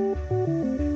Música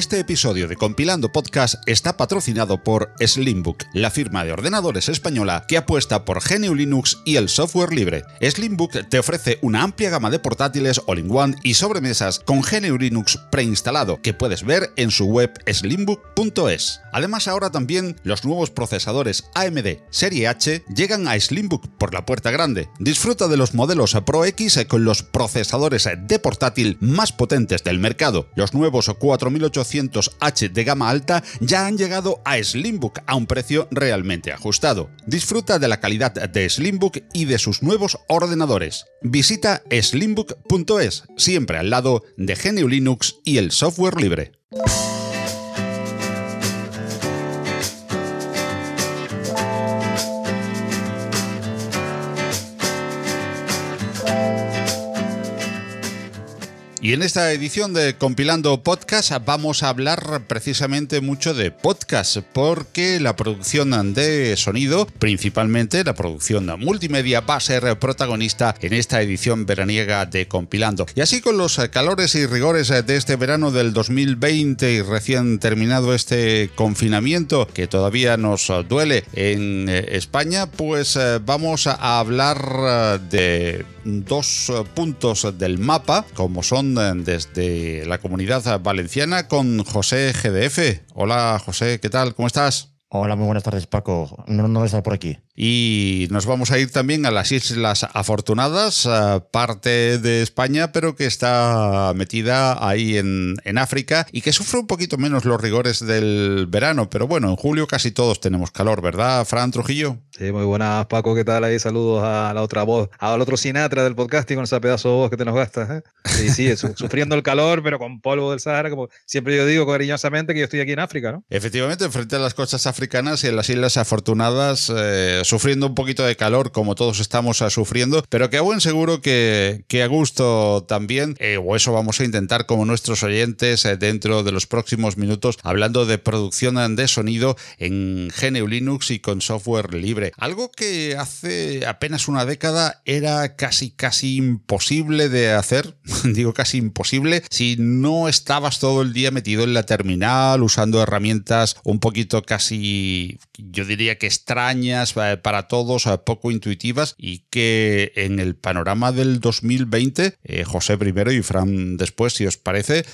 Este episodio de Compilando Podcast está patrocinado por Slimbook, la firma de ordenadores española que apuesta por GNU Linux y el software libre. Slimbook te ofrece una amplia gama de portátiles all-in-one y sobremesas con GNU Linux preinstalado que puedes ver en su web slimbook.es. Además ahora también los nuevos procesadores AMD Serie H llegan a Slimbook por la puerta grande. Disfruta de los modelos Pro X con los procesadores de portátil más potentes del mercado. Los nuevos 4800 h de gama alta ya han llegado a Slimbook a un precio realmente ajustado. Disfruta de la calidad de Slimbook y de sus nuevos ordenadores. Visita slimbook.es, siempre al lado de GNU Linux y el software libre. Y en esta edición de Compilando Podcast vamos a hablar precisamente mucho de podcast, porque la producción de sonido, principalmente la producción multimedia, va a ser protagonista en esta edición veraniega de Compilando. Y así con los calores y rigores de este verano del 2020 y recién terminado este confinamiento que todavía nos duele en España, pues eh, vamos a hablar de dos puntos del mapa, como son desde la comunidad valenciana con José GDF. Hola José, ¿qué tal? ¿Cómo estás? Hola, muy buenas tardes Paco. No, no estar por aquí. Y nos vamos a ir también a las Islas Afortunadas, parte de España, pero que está metida ahí en, en, África y que sufre un poquito menos los rigores del verano. Pero bueno, en julio casi todos tenemos calor, ¿verdad, Fran Trujillo? Sí, muy buenas, Paco. ¿Qué tal ahí? Saludos a la otra voz, al otro Sinatra del podcasting con esa pedazo de voz que te nos gastas. ¿eh? Sí, sí, sufriendo el calor, pero con polvo del Sahara, como siempre yo digo cariñosamente que yo estoy aquí en África, ¿no? Efectivamente, frente a las costas africanas y en las Islas Afortunadas. Eh, sufriendo un poquito de calor como todos estamos sufriendo, pero que a buen seguro que, que a gusto también, eh, o eso vamos a intentar como nuestros oyentes eh, dentro de los próximos minutos, hablando de producción de sonido en GNU Linux y con software libre. Algo que hace apenas una década era casi casi imposible de hacer, digo casi imposible, si no estabas todo el día metido en la terminal usando herramientas un poquito casi, yo diría que extrañas para todos, poco intuitivas y que en el panorama del 2020, eh, José primero y Fran después, si os parece,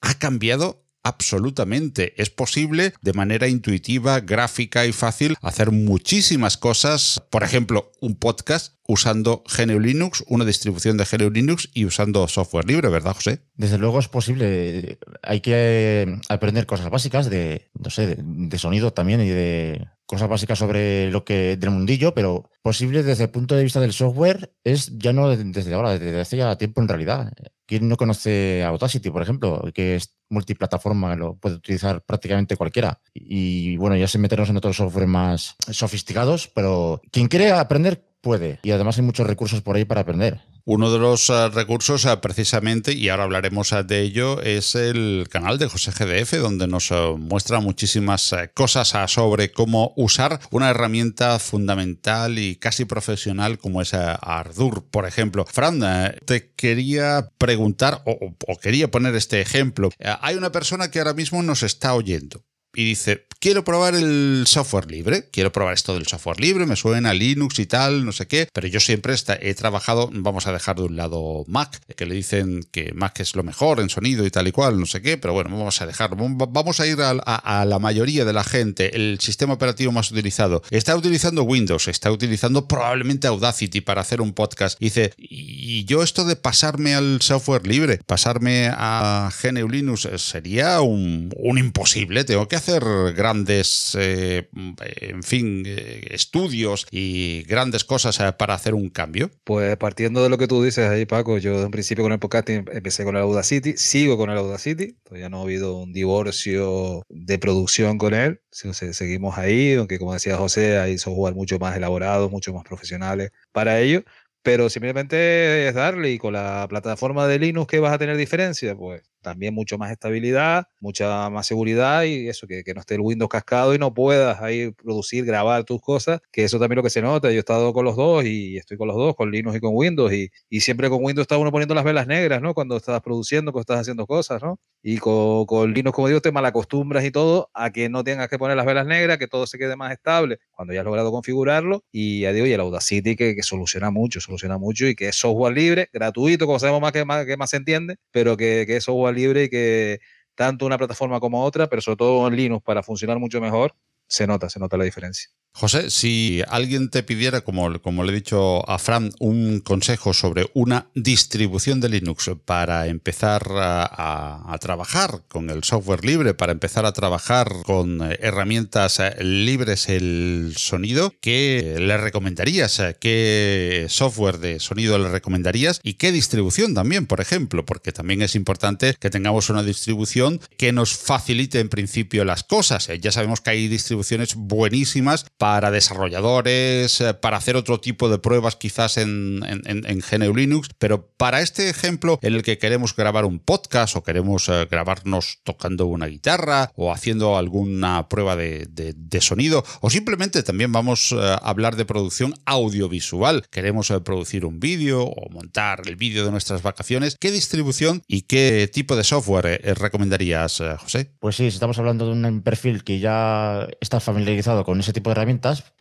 ha cambiado absolutamente. Es posible de manera intuitiva, gráfica y fácil hacer muchísimas cosas. Por ejemplo, un podcast usando GNU Linux, una distribución de GNU Linux y usando software libre, ¿verdad, José? Desde luego es posible. Hay que aprender cosas básicas de, no sé, de sonido también y de cosas básicas sobre lo que del mundillo, pero posible desde el punto de vista del software es ya no desde ahora, desde hace ya tiempo en realidad. ¿Quién no conoce Audacity, por ejemplo, que multiplataforma, lo puede utilizar prácticamente cualquiera? Y bueno, ya se meternos en otros software más sofisticados, pero quien quiere aprender puede. Y además hay muchos recursos por ahí para aprender. Uno de los eh, recursos, eh, precisamente, y ahora hablaremos eh, de ello, es el canal de José GDF, donde nos muestra muchísimas cosas sobre cómo usar una herramienta fundamental y casi profesional como es Ardour, por ejemplo. Fran, te quería preguntar, o quería poner este ejemplo. Hay una persona que ahora mismo nos está oyendo y dice, quiero probar el software libre, quiero probar esto del software libre, me suena Linux y tal, no sé qué, pero yo siempre he trabajado, vamos a dejar de un lado Mac, que le dicen que Mac es lo mejor en sonido y tal y cual, no sé qué, pero bueno, vamos a dejarlo, vamos a ir a, la mayoría de la gente, el sistema operativo más utilizado, está utilizando Windows, está utilizando probablemente Audacity para hacer un podcast, dice, y yo esto de pasarme al software libre, pasarme a GNU Linux sería un, un imposible, tengo que hacer hacer grandes, eh, en fin, eh, estudios y grandes cosas eh, para hacer un cambio? Pues partiendo de lo que tú dices ahí, Paco, yo en principio con el podcasting empecé con el Audacity, sigo con el Audacity, todavía no ha habido un divorcio de producción con él, seguimos ahí, aunque como decía José, hay software mucho más elaborados, mucho más profesionales para ello pero simplemente es darle y con la plataforma de Linux que vas a tener diferencia, pues también mucho más estabilidad, mucha más seguridad y eso, que, que, no esté el Windows cascado y no puedas ahí producir, grabar tus cosas, que eso también lo que se nota. Yo he estado con los dos y estoy con los dos, con Linux y con Windows, y, y siempre con Windows está uno poniendo las velas negras, ¿no? Cuando estás produciendo, cuando estás haciendo cosas, ¿no? Y con, con Linux, como digo, te malacostumbras y todo a que no tengas que poner las velas negras, que todo se quede más estable cuando ya has logrado configurarlo. Y ya digo, y el Audacity que, que soluciona mucho, soluciona mucho y que es software libre, gratuito, como sabemos más que más, que más se entiende, pero que, que es software libre y que tanto una plataforma como otra, pero sobre todo en Linux para funcionar mucho mejor, se nota, se nota la diferencia. José, si alguien te pidiera, como, le he dicho a Fran, un consejo sobre una distribución de Linux para empezar a, a, trabajar con el software libre, para empezar a trabajar con herramientas libres el sonido, ¿qué le recomendarías? ¿Qué software de sonido le recomendarías? ¿Y qué distribución también, por ejemplo? Porque también es importante que tengamos una distribución que nos facilite en principio las cosas. Ya sabemos que hay distribuciones buenísimas para desarrolladores, eh, para hacer otro tipo de pruebas quizás en, en, en, GNU Linux, pero para este ejemplo en el que queremos grabar un podcast o queremos eh, grabarnos tocando una guitarra o haciendo alguna prueba de, de, de sonido o simplemente también vamos eh, a hablar de producción audiovisual, queremos producir un vídeo o montar el vídeo de nuestras vacaciones, ¿qué distribución y qué tipo de software recomendarías, José? Pues sí, estamos hablando de un perfil que ya está familiarizado con ese tipo de herramientas,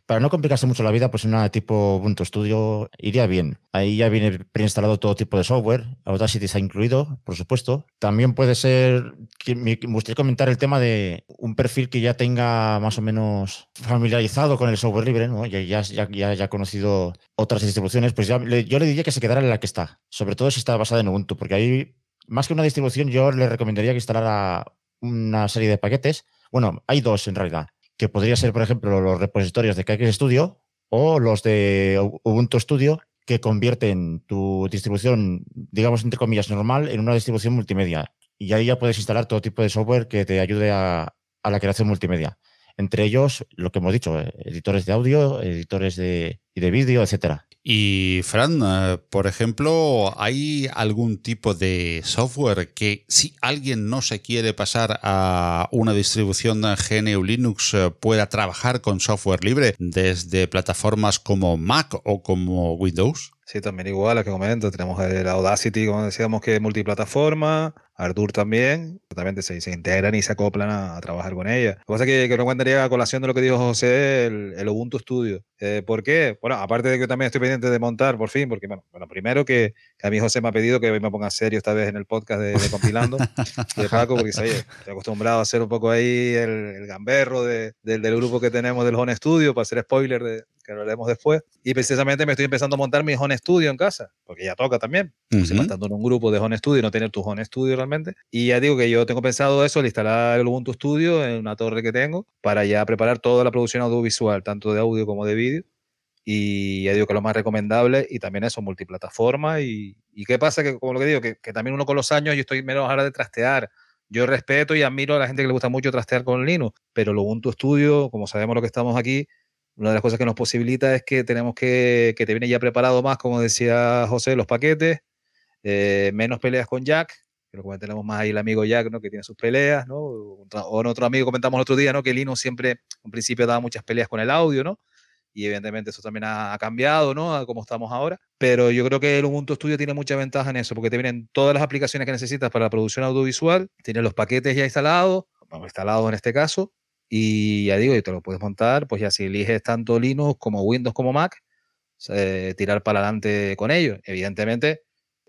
para no complicarse mucho la vida, pues una tipo Ubuntu Studio iría bien. Ahí ya viene preinstalado todo tipo de software, Audacity está incluido, por supuesto. También puede ser, me gustaría comentar el tema de un perfil que ya tenga más o menos familiarizado con el software libre, ¿no? ya, ya, ya, ya conocido otras distribuciones, pues ya yo le diría que se quedara en la que está, sobre todo si está basada en Ubuntu, porque ahí, más que una distribución, yo le recomendaría que instalara una serie de paquetes. Bueno, hay dos en realidad que podría ser, por ejemplo, los repositorios de KX Studio o los de Ubuntu Studio, que convierten tu distribución, digamos, entre comillas, normal en una distribución multimedia. Y ahí ya puedes instalar todo tipo de software que te ayude a, a la creación multimedia. Entre ellos, lo que hemos dicho, eh, editores de audio, editores de, de vídeo, etcétera. Y Fran, eh, por ejemplo, ¿hay algún tipo de software que si alguien no se quiere pasar a una distribución GNU Linux eh, pueda trabajar con software libre desde plataformas como Mac o como Windows? Sí, también igual, a que comento, tenemos el Audacity, como decíamos, que es multiplataforma, Artur también, también se, se, integran y se acoplan a, a, trabajar con ella. Lo que pasa es que, que no cuentaría a colación de lo que dijo José, el, el Ubuntu Studio. Eh, ¿Por qué? Bueno, aparte de que también estoy pendiente de montar, por fin, porque, bueno, bueno primero que, que, a mí José me ha pedido que me ponga serio esta vez en el podcast de, de Compilando, de Paco, porque oye, estoy acostumbrado a hacer un poco ahí el, el gamberro de, del, del, grupo que tenemos del Home Studio, para hacer spoiler de, que lo haremos después. Y precisamente me estoy empezando a montar mi Home Studio en casa, porque ya toca también. Uh -huh. Estando en un grupo de Home Studio y no tener tu Home Studio realmente. Y ya digo que yo tengo pensado eso, el instalar el Ubuntu Studio en una torre que tengo para ya preparar toda la producción audiovisual, tanto de audio como de vídeo. Y ya digo que lo más recomendable y también eso, multiplataforma. Y, y qué pasa, que como lo que digo, que, que también uno con los años yo estoy menos ahora de trastear. Yo respeto y admiro a la gente que le gusta mucho trastear con Linux, pero el Ubuntu Studio, como sabemos lo que estamos aquí, una de las cosas que nos posibilita es que tenemos que, que te viene ya preparado más, como decía José, los paquetes, eh, menos peleas con Jack, que lo tenemos más ahí el amigo Jack, ¿no? Que tiene sus peleas, ¿no? O otro amigo comentamos el otro día, ¿no? Que Linux siempre, en principio, daba muchas peleas con el audio, ¿no? Y evidentemente eso también ha, cambiado, ¿no? A como estamos ahora. Pero yo creo que el Ubuntu Studio tiene mucha ventaja en eso, porque te vienen todas las aplicaciones que necesitas para la producción audiovisual, tiene los paquetes ya instalados, instalados en este caso, y ya digo, y te lo puedes montar, pues ya si eliges tanto Linux como Windows como Mac, eh, tirar para adelante con ellos. Evidentemente,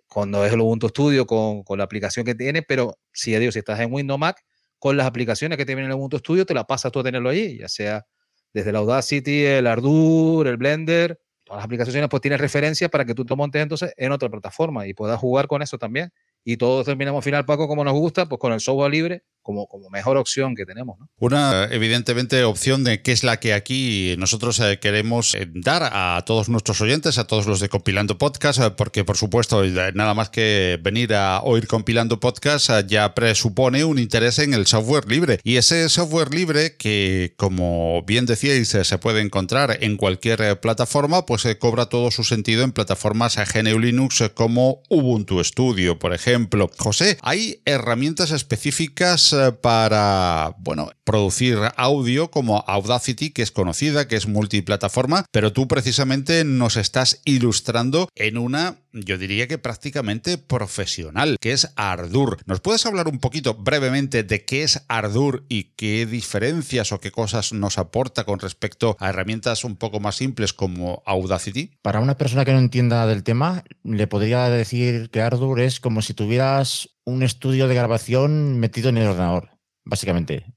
cuando es el Ubuntu Studio con, con, la aplicación que tiene, pero si ya digo, si estás en Windows Mac, con las aplicaciones que te vienen en el Ubuntu Studio, te la pasas tú a tenerlo ahí, ya sea desde el Audacity, el Ardour, el Blender, todas las aplicaciones, pues tienes referencias para que tú te montes entonces en otra plataforma y puedas jugar con eso también. Y todos terminamos al final, Paco, como nos gusta, pues con el software libre como, como mejor opción que tenemos. ¿no? Una, evidentemente, opción de que es la que aquí nosotros eh, queremos eh, dar a todos nuestros oyentes, a todos los de Compilando Podcast, eh, porque por supuesto, nada más que venir a oír Compilando Podcast ya presupone un interés en el software libre. Y ese software libre que, como bien decíais, se puede encontrar en cualquier plataforma, pues cobra todo su sentido en plataformas GNU Linux como Ubuntu Studio, por ejemplo. José, ¿hay herramientas específicas para, bueno, producir audio como Audacity, que es conocida, que es multiplataforma, pero tú precisamente nos estás ilustrando en una, yo diría que prácticamente profesional, que es Ardour. ¿Nos puedes hablar un poquito brevemente de qué es Ardour y qué diferencias o qué cosas nos aporta con respecto a herramientas un poco más simples como Audacity? Para una persona que no entienda del tema, le podría decir que Ardour es como si tuvieras un estudio de grabación metido en el ordenador, básicamente.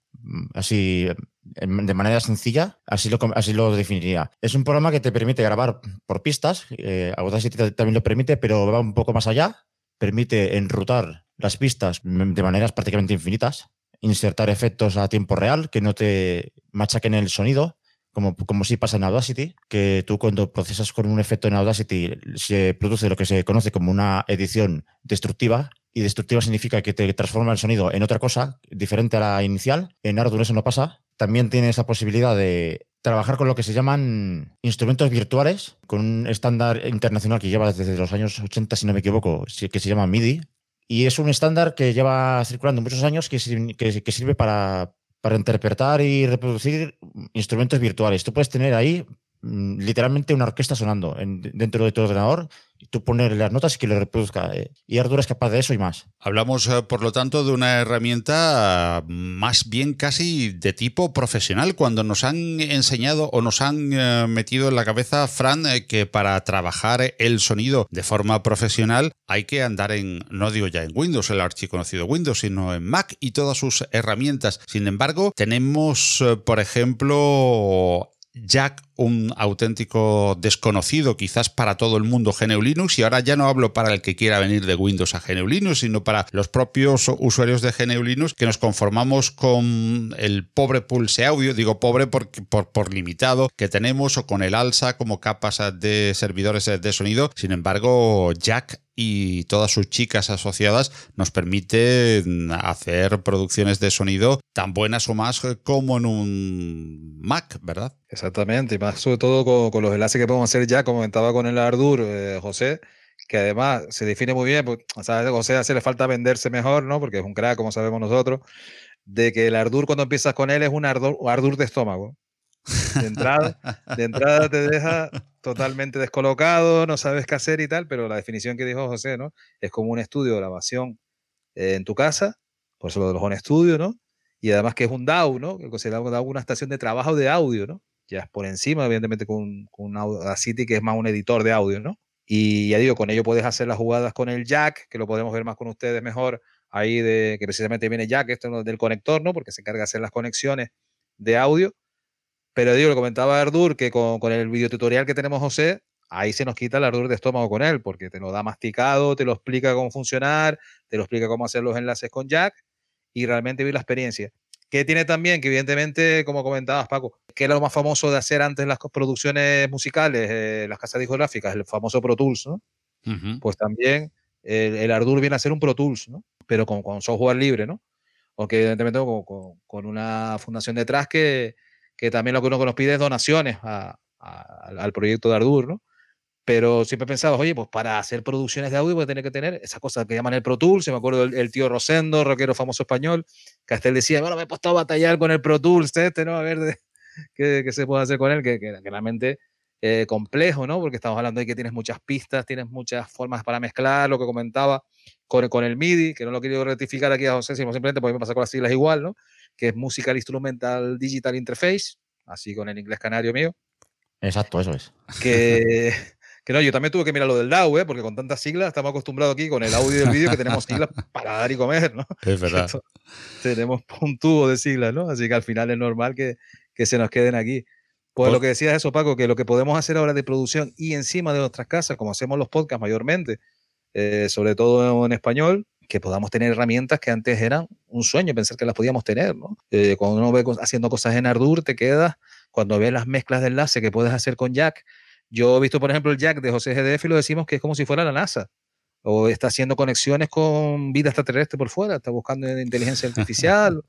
Así, de manera sencilla, así lo, así lo definiría. Es un programa que te permite grabar por pistas, eh, Audacity también lo permite, pero va un poco más allá. Permite enrutar las pistas de maneras prácticamente infinitas, insertar efectos a tiempo real que no te machaquen el sonido, como, como sí pasa en Audacity, que tú cuando procesas con un efecto en Audacity se produce lo que se conoce como una edición destructiva, y destructiva significa que te transforma el sonido en otra cosa diferente a la inicial. En Ardour eso no pasa. También tiene esa posibilidad de trabajar con lo que se llaman instrumentos virtuales, con un estándar internacional que lleva desde los años 80, si no me equivoco, que se llama MIDI. Y es un estándar que lleva circulando muchos años que, sirve para, para interpretar y reproducir instrumentos virtuales. Tú puedes tener ahí literalmente una orquesta sonando dentro de tu ordenador tú ponerle las notas y que le reproduzca. Eh, y Ardour es capaz de eso y más. Hablamos, eh, por lo tanto, de una herramienta más bien casi de tipo profesional, cuando nos han enseñado o nos han eh, metido en la cabeza, Fran, que para trabajar el sonido de forma profesional hay que andar en, no digo ya en Windows, el archiconocido Windows, sino en Mac y todas sus herramientas. Sin embargo, tenemos, por ejemplo, Jack un auténtico desconocido quizás para todo el mundo GNU Linux y ahora ya no hablo para el que quiera venir de Windows a GNU Linux, sino para los propios usuarios de GNU Linux que nos conformamos con el pobre pulse audio, digo pobre por, por, por limitado que tenemos o con el ALSA como capas de servidores de sonido. Sin embargo, Jack y todas sus chicas asociadas nos permiten hacer producciones de sonido tan buenas o más como en un Mac, ¿verdad? Exactamente, más sobre todo con, los enlaces que podemos hacer ya, como comentaba con el Ardur, eh, José, que además se define muy bien, pues, o sea, José hace le falta venderse mejor, ¿no? Porque es un crack, como sabemos nosotros, de que el Ardur cuando empiezas con él es un Ardur, Ardur de estómago. De entrada, de entrada te deja totalmente descolocado, no sabes qué hacer y tal, pero la definición que dijo José, ¿no? Es como un estudio de grabación eh, en tu casa, por eso lo de los home studio, ¿no? Y además que es un DAW, ¿no? Que se DAW una estación de trabajo de audio, ¿no? Ya es por encima, evidentemente, con, con Audacity, que es más un editor de audio, ¿no? Y ya digo, con ello puedes hacer las jugadas con el jack, que lo podemos ver más con ustedes mejor, ahí de que precisamente viene jack, esto del conector, ¿no? Porque se encarga de hacer las conexiones de audio pero digo, lo comentaba Ardur, que con, con el videotutorial que tenemos José, ahí se nos quita el ardor de estómago con él, porque te lo da masticado, te lo explica cómo funcionar, te lo explica cómo hacer los enlaces con Jack y realmente vi la experiencia. Que tiene también, que evidentemente, como comentabas, Paco, que era lo más famoso de hacer antes las producciones musicales, eh, las casas discográficas, el famoso Pro Tools, ¿no? Pues también el, el, Ardour viene a ser un Pro Tools, ¿no? Pero con, con software libre, ¿no? Aunque evidentemente con, con, con una fundación detrás que, que también lo que uno nos pide es donaciones al proyecto de Ardur, ¿no? Pero siempre he pensado, oye, pues para hacer producciones de audio voy a tener que tener esa cosa que llaman el Pro Tools. Se me acuerdo el, tío Rosendo, rockero famoso español, que hasta él decía, bueno, me he puesto a batallar con el Pro Tools, este, ¿no? A ver qué, se puede hacer con él, que, que, realmente eh, complejo, ¿no? Porque estamos hablando de que tienes muchas pistas, tienes muchas formas para mezclar, lo que comentaba con, con el MIDI, que no lo quiero rectificar aquí a José, sino simplemente porque me pasa con las siglas igual, ¿no? que es Musical Instrumental Digital Interface, así con el inglés canario mío. Exacto, eso es. Que, que no, yo también tuve que mirar lo del DAW, ¿eh? porque con tantas siglas estamos acostumbrados aquí con el audio y el vídeo que tenemos siglas para dar y comer, ¿no? Es verdad. tenemos un tubo de siglas, ¿no? Así que al final es normal que, que se nos queden aquí. Pues lo que decías eso, Paco, que lo que podemos hacer ahora de producción y encima de nuestras casas, como hacemos los podcasts mayormente, eh, sobre todo en español, que podamos tener herramientas que antes eran un sueño pensar que las podíamos tener. ¿no? Eh, cuando uno ve haciendo cosas en Ardour, te quedas, cuando ves las mezclas de enlace que puedes hacer con Jack. Yo he visto, por ejemplo, el Jack de José GDF y lo decimos que es como si fuera la NASA. O está haciendo conexiones con vida extraterrestre por fuera, está buscando inteligencia artificial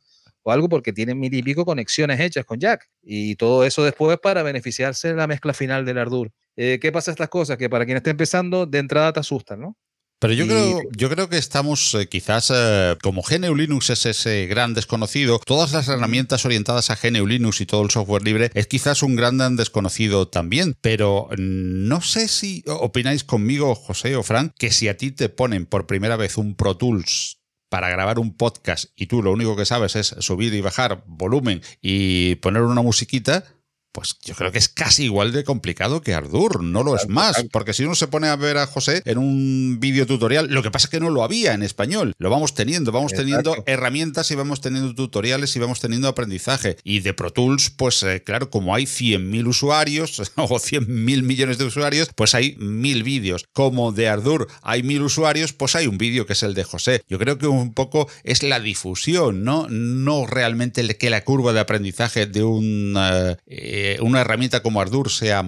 o algo porque tiene mil y pico conexiones hechas con Jack. Y todo eso después para beneficiarse de la mezcla final del Ardour. Eh, ¿Qué pasa estas cosas? Que para quien esté empezando, de entrada te asustan, ¿no? Pero yo, creo, yo creo que estamos eh, quizás, eh, como GNU Linux es ese gran desconocido, todas las herramientas orientadas a GNU Linux y todo el software libre es quizás un gran desconocido también. Pero no sé si opináis conmigo, José o Frank, que si a ti te ponen por primera vez un Pro Tools para grabar un podcast y tú lo único que sabes es subir y bajar volumen y poner una musiquita, pues yo creo que es casi igual de complicado que Ardur, no lo es más, porque si uno se pone a ver a José en un vídeo tutorial, lo que pasa es que no lo había en español, lo vamos teniendo, vamos teniendo herramientas y vamos teniendo tutoriales y vamos teniendo aprendizaje. Y de Pro Tools, pues eh, claro, como hay 100.000 usuarios o 100.000 millones de usuarios, pues hay mil vídeos. Como de Ardur hay mil usuarios, pues hay un vídeo que es el de José. Yo creo que un poco es la difusión, ¿no? No realmente que la curva de aprendizaje de un... Eh, una herramienta como Ardour sea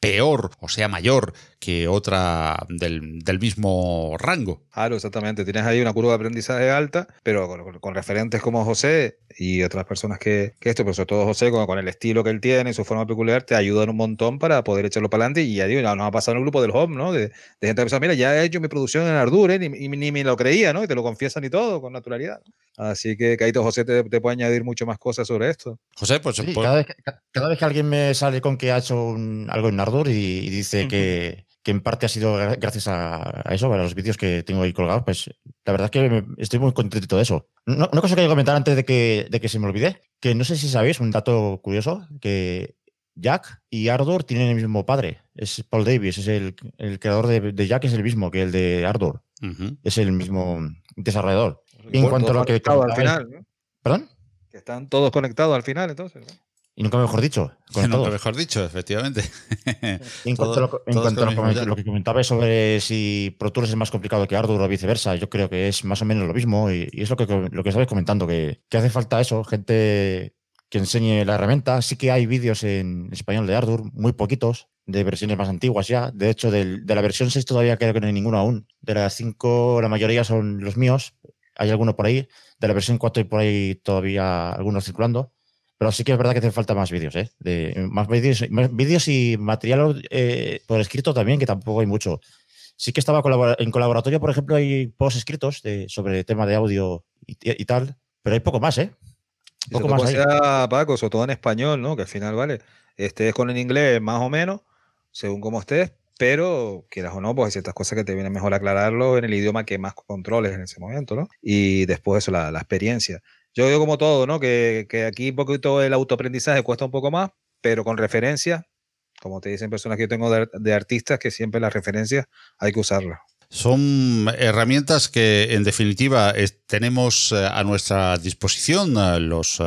peor o sea mayor que otra del, mismo rango. Claro, exactamente. Tienes ahí una curva de aprendizaje alta, pero con, referentes como José y otras personas que, esto, pero sobre todo José, con, el estilo que él tiene y su forma peculiar, te ayudan un montón para poder echarlo para adelante. Y ya digo, nos ha pasado en el grupo del home, ¿no? De, gente que pensado, mira, ya he hecho mi producción en Ardour, ¿eh? ni, ni, me lo creía, ¿no? Y te lo confiesan y todo, con naturalidad. Así que, Caito José te, puede añadir mucho más cosas sobre esto. José, pues... pues cada, vez, cada, vez, que alguien me sale con que ha hecho algo en Ardour y y dice que, en parte ha sido gracias a, eso, a los vídeos que tengo ahí colgados, pues la verdad es que estoy muy contento de eso. una cosa que quiero comentar antes de que, de que se me olvide, que no sé si sabéis, un dato curioso, que Jack y Ardor tienen el mismo padre. Es Paul Davis, es el, creador de, Jack, es el mismo que el de Ardor. Es el mismo desarrollador. en cuanto a lo que... Al final, ¿Perdón? Que están todos conectados al final, entonces. Y nunca mejor dicho. nunca mejor dicho, efectivamente. En cuanto, a lo, que comentaba sobre si Pro Tools es más complicado que Ardour o viceversa, yo creo que es más o menos lo mismo. Y, es lo que, lo que estabais comentando, que, hace falta eso, gente que enseñe la herramienta. Sí que hay vídeos en español de Ardour, muy poquitos, de versiones más antiguas ya. De hecho, de la versión 6 todavía creo que no hay ninguno aún. De las 5, la mayoría son los míos. Hay alguno por ahí. De la versión 4 hay por ahí todavía algunos circulando. Pero sí que es verdad que hace falta más vídeos, ¿eh? De, más vídeos, vídeos y material eh, por escrito también, que tampoco hay mucho. Sí que estaba en colaboratorio, por ejemplo, hay posts escritos de, sobre tema de audio y, tal, pero hay poco más, ¿eh? Poco más. Sea, Paco, sobre todo en español, ¿no? Que al final, vale, estés con el inglés más o menos, según como estés, pero quieras o no, pues hay ciertas cosas que te viene mejor aclararlo en el idioma que más controles en ese momento, ¿no? Y después eso, la, la experiencia. Yo digo como todo, ¿no? Que, aquí un poquito el autoaprendizaje cuesta un poco más, pero con referencia, como te dicen personas que yo tengo de artistas, que siempre las referencias hay que usarlas. Son herramientas que, en definitiva, tenemos eh, a nuestra disposición eh, los eh,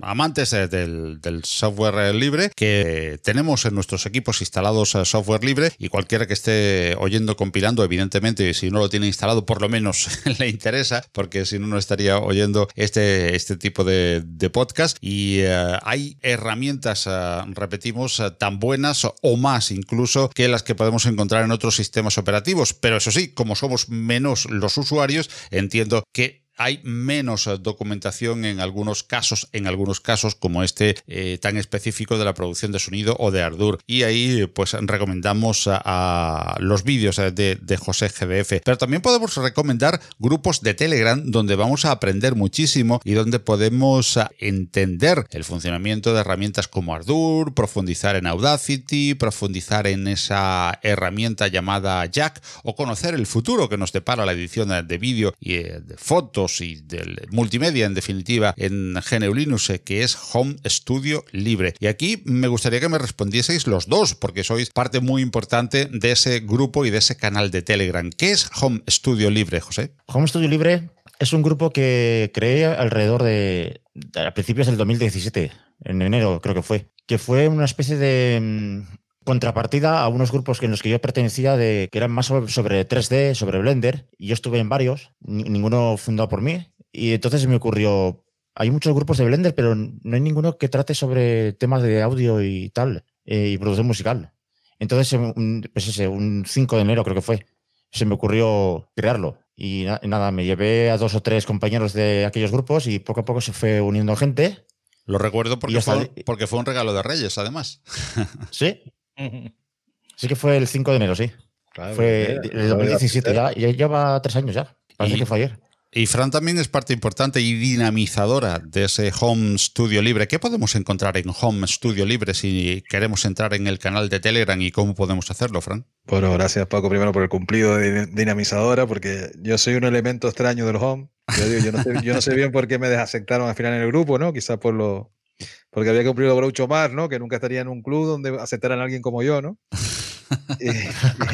amantes del, software libre, que tenemos en nuestros equipos instalados software libre y cualquiera que esté oyendo, compilando, evidentemente, si no lo tiene instalado, por lo menos le interesa, porque si no, no estaría oyendo este, este tipo de, podcast. Y hay herramientas, repetimos, tan buenas o más incluso que las que podemos encontrar en otros sistemas operativos, pero eso sí, como somos menos los usuarios, entiendo que hay menos eh, documentación en algunos casos, en algunos casos como este eh, tan específico de la producción de sonido o de Ardour. Y ahí pues recomendamos los vídeos eh, de, de, José GDF. Pero también podemos recomendar grupos de Telegram donde vamos a aprender muchísimo y donde podemos entender el funcionamiento de herramientas como Ardour, profundizar en Audacity, profundizar en esa herramienta llamada Jack o conocer el futuro que nos depara la edición de vídeo y de fotos y del multimedia en definitiva en GNU Linux, eh, que es Home Studio Libre. Y aquí me gustaría que me respondieseis los dos, porque sois parte muy importante de ese grupo y de ese canal de Telegram. ¿Qué es Home Studio Libre, José? Home Studio Libre es un grupo que creé alrededor de, a principios del 2017, en enero creo que fue, que fue una especie de, contrapartida a unos grupos en los que yo pertenecía de que eran más sobre, 3D, sobre Blender, y yo estuve en varios, ninguno fundado por mí, y entonces me ocurrió, hay muchos grupos de Blender, pero no hay ninguno que trate sobre temas de audio y tal, eh, y producción musical. Entonces, pues ese, un 5 de enero creo que fue, se me ocurrió crearlo. Y nada, me llevé a dos o tres compañeros de aquellos grupos y poco a poco se fue uniendo gente. Lo recuerdo porque, fue, porque fue un regalo de Reyes, además. Sí. Sí que fue el 5 de enero, sí. fue el 2017, ya, ya lleva tres años ya. Parece que fue ayer. Y Fran también es parte importante y dinamizadora de ese Home Studio Libre. ¿Qué podemos encontrar en Home Studio Libre si queremos entrar en el canal de Telegram y cómo podemos hacerlo, Fran? Bueno, gracias Paco primero por el cumplido de dinamizadora, porque yo soy un elemento extraño del Home. Yo, no, sé, bien por qué me desaceptaron al final en el grupo, ¿no? Quizás por lo, porque había que cumplir Groucho más, ¿no? Que nunca estaría en un club donde aceptaran a alguien como yo, ¿no? y,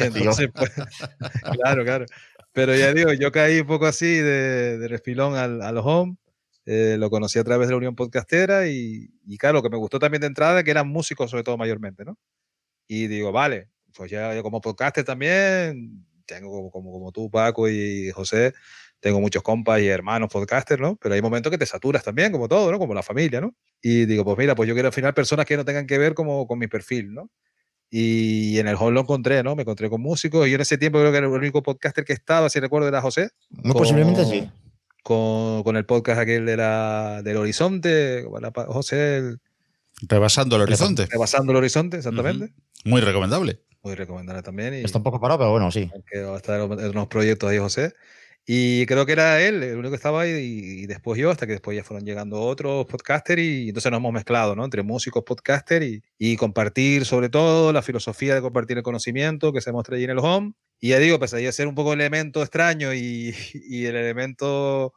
entonces, pues, claro, claro. Pero ya digo, yo caí un poco así de, de refilón al, al home. Eh, lo conocí a través de la Unión Podcastera y, y, claro, lo que me gustó también de entrada que eran músicos sobre todo mayormente, ¿no? Y digo, vale, pues ya como podcaster también, tengo como, como, como tú, Paco y José, tengo muchos compas y hermanos podcasters, ¿no? Pero hay momentos que te saturas también, como todo, ¿no? Como la familia, ¿no? Y digo, pues mira, pues yo quiero al final personas que no tengan que ver como con mi perfil, ¿no? Y en el hall lo encontré, ¿no? Me encontré con músicos. Y yo en ese tiempo creo que era el único podcaster que estaba, si recuerdo, era José. Muy posiblemente sí. Con, con, el podcast aquel de la, del Horizonte, José. El, Rebasando el Horizonte. Rebasando el Horizonte, exactamente. Muy recomendable. Muy recomendable también. Y, Está un poco parado, pero bueno, sí. Que va a estar en unos proyectos ahí, José. Y creo que era él, el único que estaba ahí, y, después yo, hasta que después ya fueron llegando otros podcasters, y entonces nos hemos mezclado, ¿no? Entre músicos, podcaster y, y, compartir sobre todo la filosofía de compartir el conocimiento que se muestra allí en el home. Y ya digo, pues ahí a ser un poco el elemento extraño y, y el elemento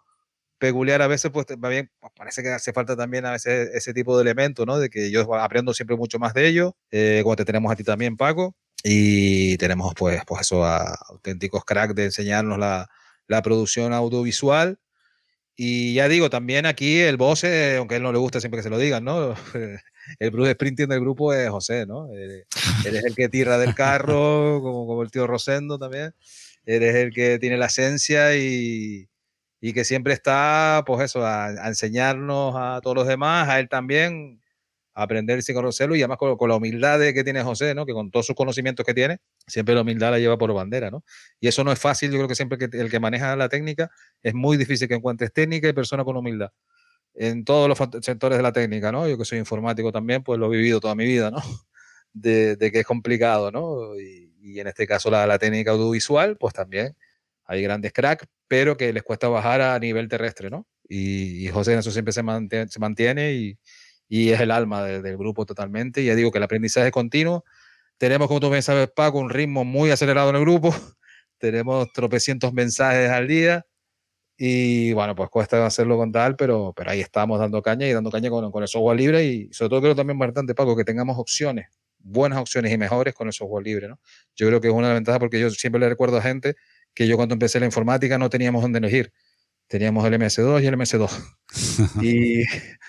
peculiar a veces, pues bien, pues, parece que hace falta también a veces ese tipo de elemento, ¿no? De que yo aprendo siempre mucho más de ello, eh, como te tenemos a ti también, Paco, y tenemos pues, pues eso, a auténticos cracks de enseñarnos la la producción audiovisual. Y ya digo, también aquí el boss, aunque a él no le gusta siempre que se lo digan, ¿no? El Bruce Sprinting del grupo es José, ¿no? Él, es el que tira del carro, como, como el tío Rosendo también. Él es el que tiene la esencia y, y que siempre está, pues eso, a, a, enseñarnos a todos los demás, a él también, aprender sin conocerlo y además con, la humildad que tiene José, ¿no? que con todos sus conocimientos que tiene, siempre la humildad la lleva por bandera. ¿no? Y eso no es fácil, yo creo que siempre que el que maneja la técnica es muy difícil que encuentres técnica y persona con humildad. En todos los sectores de la técnica, ¿no? Yo que soy informático también, pues lo he vivido toda mi vida, ¿no? De, que es complicado, ¿no? Y, en este caso la, la, técnica audiovisual, pues también hay grandes cracks, pero que les cuesta bajar a nivel terrestre, ¿no? Y, y José en eso siempre se mantiene y, y es el alma del grupo totalmente. Y ya digo que el aprendizaje es continuo. Tenemos, como tú bien sabes, Paco, un ritmo muy acelerado en el grupo. Tenemos tropecientos mensajes al día. Y bueno, pues cuesta hacerlo con tal, pero, pero ahí estamos dando caña y dando caña con, con el software libre. Y sobre todo creo también importante, Paco, que tengamos opciones, buenas opciones y mejores con el software libre. ¿no? Yo creo que es una ventaja porque yo siempre le recuerdo a gente que yo cuando empecé la informática no teníamos dónde elegir teníamos el MS2 y el MS2. y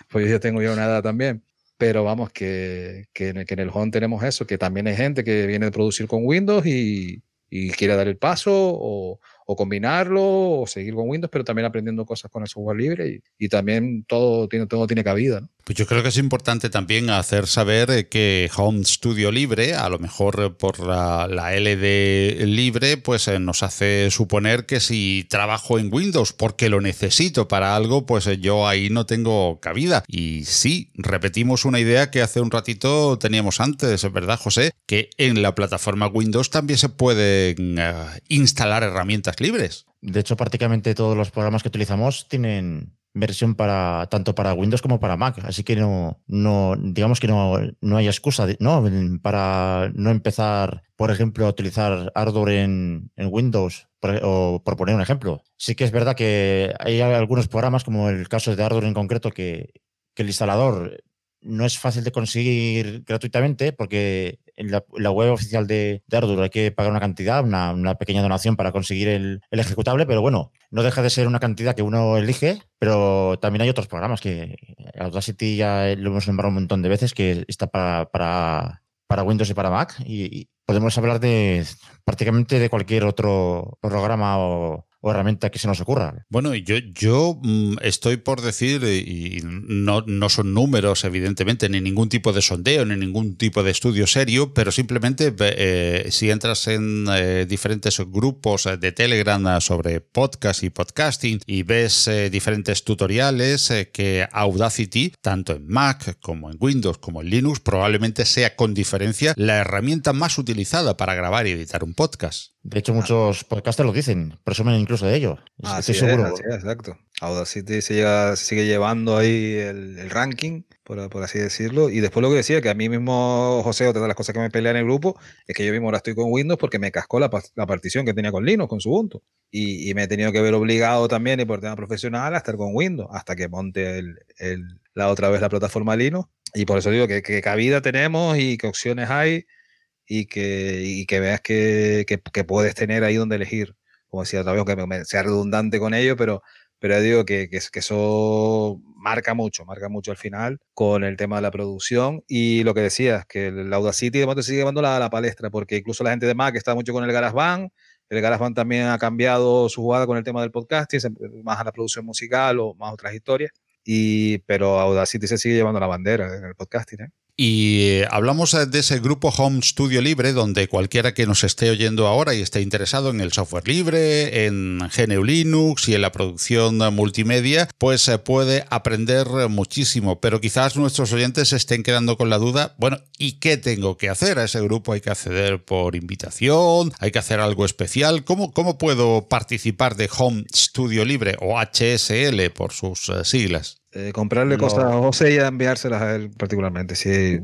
pues yo tengo ya una edad también. Pero vamos, que, que, en el, que en el home tenemos eso, que también hay gente que viene de producir con Windows y, y quiere dar el paso o, o combinarlo o seguir con Windows, pero también aprendiendo cosas con el software libre y, también todo tiene, todo tiene cabida. Pues yo creo que es importante también hacer saber eh, que Home Studio Libre, a lo mejor eh, por la, la LD libre, pues eh, nos hace suponer que si trabajo en Windows porque lo necesito para algo, pues yo ahí no tengo cabida. Y sí, repetimos una idea que hace un ratito teníamos antes, ¿verdad, José? Que en la plataforma Windows también se pueden instalar herramientas libres. De hecho, prácticamente todos los programas que utilizamos tienen versión para tanto para Windows como para Mac, así que no, no digamos que no, no hay excusa ¿no? para no empezar, por ejemplo, a utilizar hardware en, Windows, por, o por poner un ejemplo. Sí que es verdad que hay algunos programas, como el caso de hardware en concreto, que el instalador no es fácil de conseguir gratuitamente porque en la, web oficial de, de, hay que pagar una cantidad, una, pequeña donación para conseguir el, ejecutable, pero bueno, no deja de ser una cantidad que uno elige, pero también hay otros programas que Audacity ya lo hemos nombrado un montón de veces que está para, para, para Windows y para Mac. Y, podemos hablar de prácticamente de cualquier otro programa o, o herramienta que se nos ocurra. Bueno, yo, yo mm, estoy por decir, y no, no son números, evidentemente, ni ningún tipo de sondeo, ni ningún tipo de estudio serio, pero simplemente eh, si entras en eh, diferentes grupos de Telegram sobre podcast y podcasting y ves eh, diferentes tutoriales que Audacity, tanto en Mac como en Windows como en Linux, probablemente sea con diferencia la herramienta más utilizada para grabar y editar un podcast. De hecho, muchos podcasters lo dicen, presumen incluso de ello. Ah, Estoy seguro. Es, exacto. Audacity se sigue llevando ahí el, ranking, por, así decirlo. Y después lo que decía, que a mí mismo, José, otra de las cosas que me pelea en el grupo, es que yo mismo ahora estoy con Windows porque me cascó la, partición que tenía con Linux, con Ubuntu. Y, me he tenido que ver obligado también, y por tema profesional, a estar con Windows, hasta que monte la otra vez la plataforma Linux. Y por eso digo que, que cabida tenemos y qué opciones hay y que, que veas que, puedes tener ahí donde elegir. Como decía vez, que sea redundante con ello, pero, pero digo que, que, eso marca mucho, marca mucho al final con el tema de la producción y lo que decías, que el Audacity de momento sigue llevando la, la palestra, porque incluso la gente de Mac está mucho con el GarageBand, el GarageBand también ha cambiado su jugada con el tema del podcasting, más a la producción musical o más otras historias, y, pero Audacity se sigue llevando la bandera en el podcasting. ¿eh? Y eh, hablamos de ese grupo Home Studio Libre, donde cualquiera que nos esté oyendo ahora y esté interesado en el software libre, en GNU Linux y en la producción multimedia, pues se eh, puede aprender muchísimo. Pero quizás nuestros oyentes estén quedando con la duda, bueno, ¿y qué tengo que hacer? A ese grupo hay que acceder por invitación, hay que hacer algo especial. ¿Cómo, cómo puedo participar de Home Studio Libre o HSL por sus eh, siglas? Eh, comprarle cosas a José y enviárselas a él particularmente. Si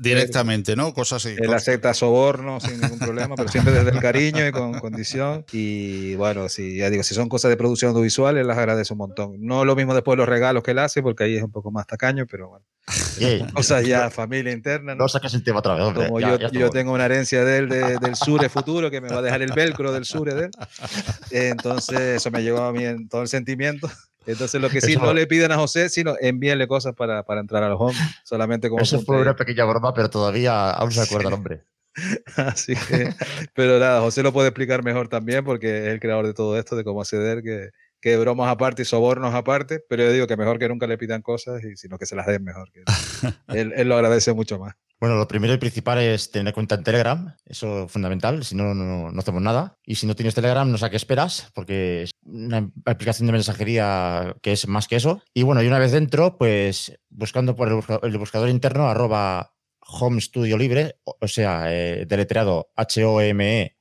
directamente, ¿no? Cosas así. Él acepta soborno sin ningún problema, pero siempre desde el cariño y con condición. Y bueno, si ya digo, si son cosas de producción audiovisual, él las agradece un montón. No lo mismo después los regalos que él hace, porque ahí es un poco más tacaño, pero bueno. cosas ya, familia interna. No, sacas el tema otra vez, Como yo, yo tengo una herencia de él del Sure futuro, que me va a dejar el velcro del Sure de él. Entonces, eso me llevó a mí en todo el sentimiento. Entonces, lo que sí, no le piden a José, sino envíenle cosas para, para entrar a los home, solamente como. Eso fue una pequeña broma, pero todavía aún se acuerda el hombre. Así que, pero nada, José lo puede explicar mejor también porque es el creador de todo esto, de cómo acceder, que, que bromas aparte y sobornos aparte, pero yo digo que mejor que nunca le pidan cosas, y sino que se las den mejor. Que él, él, lo agradece mucho más. Bueno, lo primero y principal es tener cuenta en Telegram, eso es fundamental, si no, no, no hacemos nada. Y si no tienes Telegram, no sé a qué esperas, porque es una aplicación de mensajería que es más que eso. Y bueno, y una vez dentro, pues buscando por el buscador, interno, arroba Home Studio Libre, o sea, eh, deletreado H-O-M-E-S-T-U-D-I-O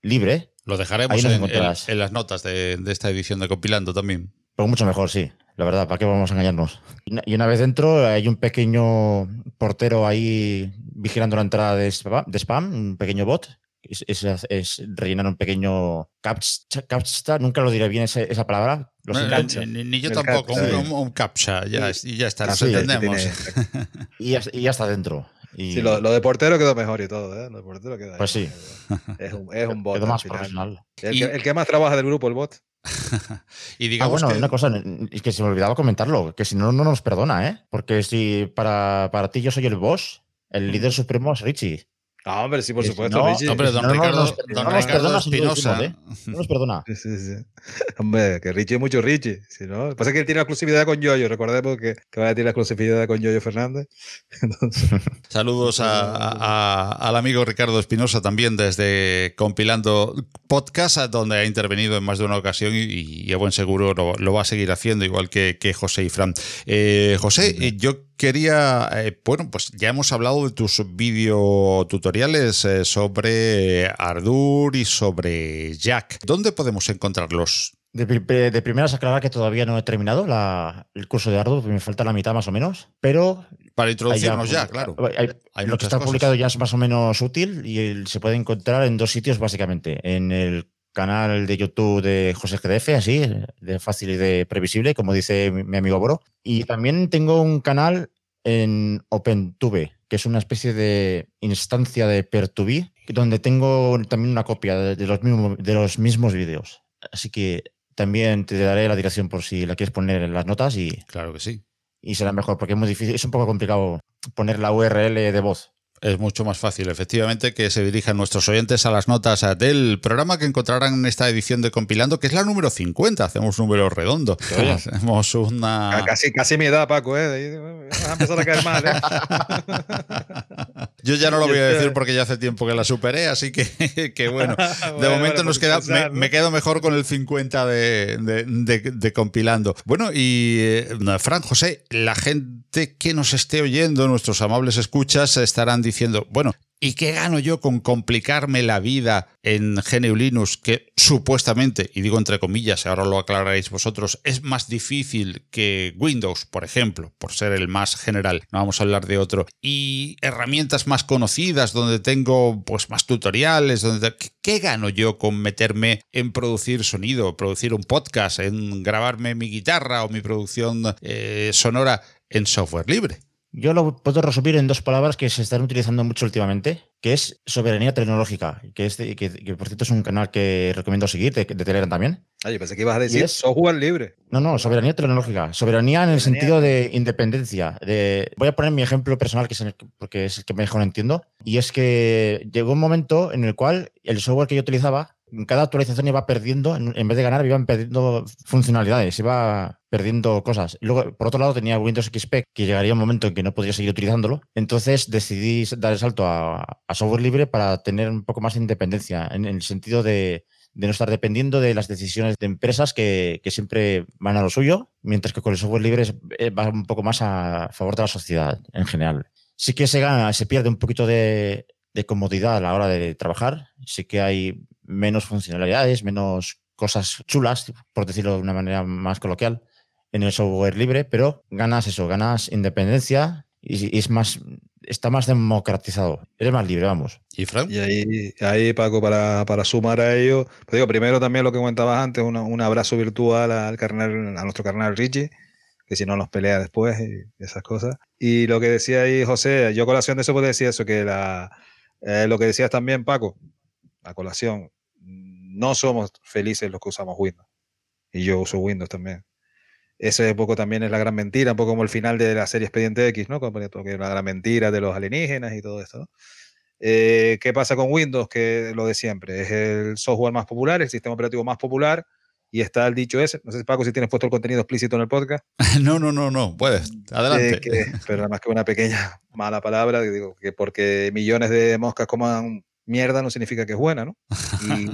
Libre. Lo dejaremos en, en, las notas de, de esta edición de Compilando también. Pues mucho mejor, sí. La verdad, ¿para qué vamos a engañarnos? Y una vez dentro hay un pequeño portero ahí vigilando la entrada de spam, un pequeño bot. Es, rellenar un pequeño captcha, nunca lo diré bien esa, palabra. ni, yo tampoco, un, captcha, ya, y ya está, nos entendemos. y, ya, y, ya, está dentro. Y... Sí, lo, de portero quedó mejor y todo, ¿eh? Lo de portero quedó Pues sí. Es un, es un bot. más profesional. El, que, el, que, más trabaja del grupo, el bot. y digamos ah, bueno, una cosa, es que se me olvidaba comentarlo, que si no, no nos perdona, ¿eh? Porque si para, para ti yo soy el boss, el líder supremo es Richie. Ah, hombre, sí, por supuesto. No, hombre, don Ricardo, no, nos perdona Espinosa. ¿eh? No nos perdona. Sí, sí, sí. Hombre, que Richie es mucho Richie. Si no, pasa es que él tiene la exclusividad con Yoyo. Recordemos que, que va a tener la exclusividad con Yoyo Fernández. Saludos a, al amigo Ricardo Espinosa también desde Compilando Podcast, donde ha intervenido en más de una ocasión y, a buen seguro lo, va a seguir haciendo, igual que, que José y Fran. Eh, José, yo quería, eh, bueno, pues ya hemos hablado de tus videotutoriales eh, sobre Ardour y sobre Jack. ¿Dónde podemos encontrarlos? De, de, primeras aclarar que todavía no he terminado el curso de Ardour, me falta la mitad más o menos, pero... Para introducirnos ya, claro. lo que está publicado ya es más o menos útil y se puede encontrar en dos sitios básicamente. En el canal de YouTube de José GDF, así, de fácil y de previsible, como dice mi, amigo Boro. Y también tengo un canal en OpenTube, que es una especie de instancia de PeerTube, donde tengo también una copia de, los, mismos, de los mismos vídeos. Así que también te daré la dirección por si la quieres poner en las notas y... Claro que sí. y será mejor, porque es muy difícil, es un poco complicado poner la URL de voz es mucho más fácil, efectivamente, que se dirijan nuestros oyentes a las notas del programa que encontrarán en esta edición de Compilando, que es la número 50. Hacemos un número redondo. Hacemos una. Casi, casi mi edad, Paco, ¿eh? Vas a empezar a caer mal, ¿eh? Yo ya no lo voy a decir porque ya hace tiempo que la superé, así que, que bueno. De momento nos queda. Me, quedo mejor con el 50 de, Compilando. Bueno, y eh, Fran José, la gente que nos esté oyendo, nuestros amables escuchas, estarán diciendo diciendo, bueno, ¿y qué gano yo con complicarme la vida en GNU Linux que supuestamente, y digo entre comillas, ahora lo aclararéis vosotros, es más difícil que Windows, por ejemplo, por ser el más general, no vamos a hablar de otro, y herramientas más conocidas donde tengo pues más tutoriales, donde ¿qué gano yo con meterme en producir sonido, producir un podcast, en grabarme mi guitarra o mi producción eh, sonora en software libre? Yo lo puedo resumir en dos palabras que se están utilizando mucho últimamente, que es soberanía tecnológica, que, es que, por cierto es un canal que recomiendo seguir, de, Telegram también. Ah, pensé que ibas a decir software libre. No, no, soberanía tecnológica. Soberanía en el sentido de independencia. De, voy a poner mi ejemplo personal, que es porque es el que mejor entiendo, y es que llegó un momento en el cual el software que yo utilizaba cada actualización iba perdiendo, en vez de ganar, iban perdiendo funcionalidades, iba perdiendo cosas. Luego, por otro lado, tenía Windows XP, que llegaría un momento en que no podría seguir utilizándolo. Entonces decidí dar el salto a, software libre para tener un poco más de independencia, en, el sentido de, no estar dependiendo de las decisiones de empresas que, siempre van a lo suyo, mientras que con el software libre eh, va un poco más a favor de la sociedad en general. Sí que se gana, se pierde un poquito de, de comodidad a la hora de trabajar. Sí que hay menos funcionalidades, menos cosas chulas, por decirlo de una manera más coloquial, en el software libre, pero ganas eso, ganas independencia y, es más, está más democratizado, eres más libre, vamos. ¿Y Y ahí, ahí Paco, para, para, sumar a ello, pues digo, primero también lo que comentabas antes, un abrazo virtual al carnal, a nuestro carnal Richie, que si no nos pelea después y esas cosas. Y lo que decía ahí José, yo colación de eso puedo decir eso, que la, eh, lo que decías también, Paco, a colación, no somos felices los que usamos Windows. Y yo uso Windows también. Ese un poco también es la gran mentira, un poco como el final de la serie Expediente X, ¿no? Como la gran mentira de los alienígenas y todo esto. Eh, ¿Qué pasa con Windows? Que lo de siempre, es el software más popular, el sistema operativo más popular, y está el dicho ese. No sé, Paco, si tienes puesto el contenido explícito en el podcast. no, no, no, no, puedes. Adelante. pero además que una pequeña mala palabra, digo, que porque millones de moscas coman mierda no significa que es buena, ¿no?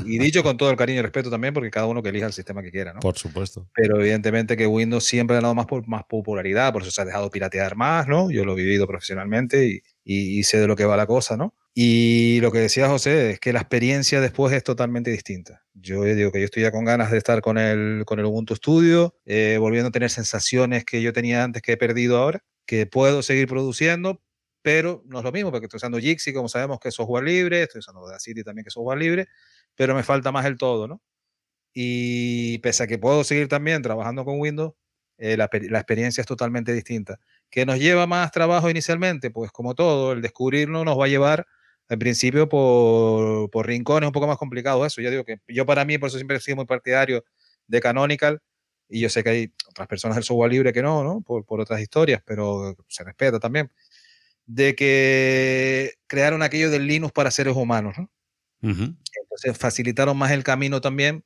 Y, dicho con todo el cariño y respeto también, porque cada uno que elija el sistema que quiera, ¿no? Por supuesto. Pero evidentemente que Windows siempre ha dado más, más popularidad, por eso se ha dejado piratear más, ¿no? Yo lo he vivido profesionalmente y, sé de lo que va la cosa, ¿no? Y lo que decía José es que la experiencia después es totalmente distinta. Yo digo que yo estoy ya con ganas de estar con el, con el Ubuntu Studio, eh, volviendo a tener sensaciones que yo tenía antes que he perdido ahora, que puedo seguir produciendo, pero no es lo mismo porque estoy usando Jixi, como sabemos que es software libre, estoy usando Audacity también que es software libre, pero me falta más el todo, ¿no? Y pese a que puedo seguir también trabajando con Windows, eh, la, la, experiencia es totalmente distinta. ¿Qué nos lleva más trabajo inicialmente? Pues como todo, el descubrirlo nos va a llevar al principio por, por rincones un poco más complicado eso. Yo digo que yo para mí, por eso siempre he sido muy partidario de Canonical, y yo sé que hay otras personas del software libre que no, ¿no? Por, por otras historias, pero se respeta también de que crearon aquello del Linux para seres humanos. ¿no? Entonces facilitaron más el camino también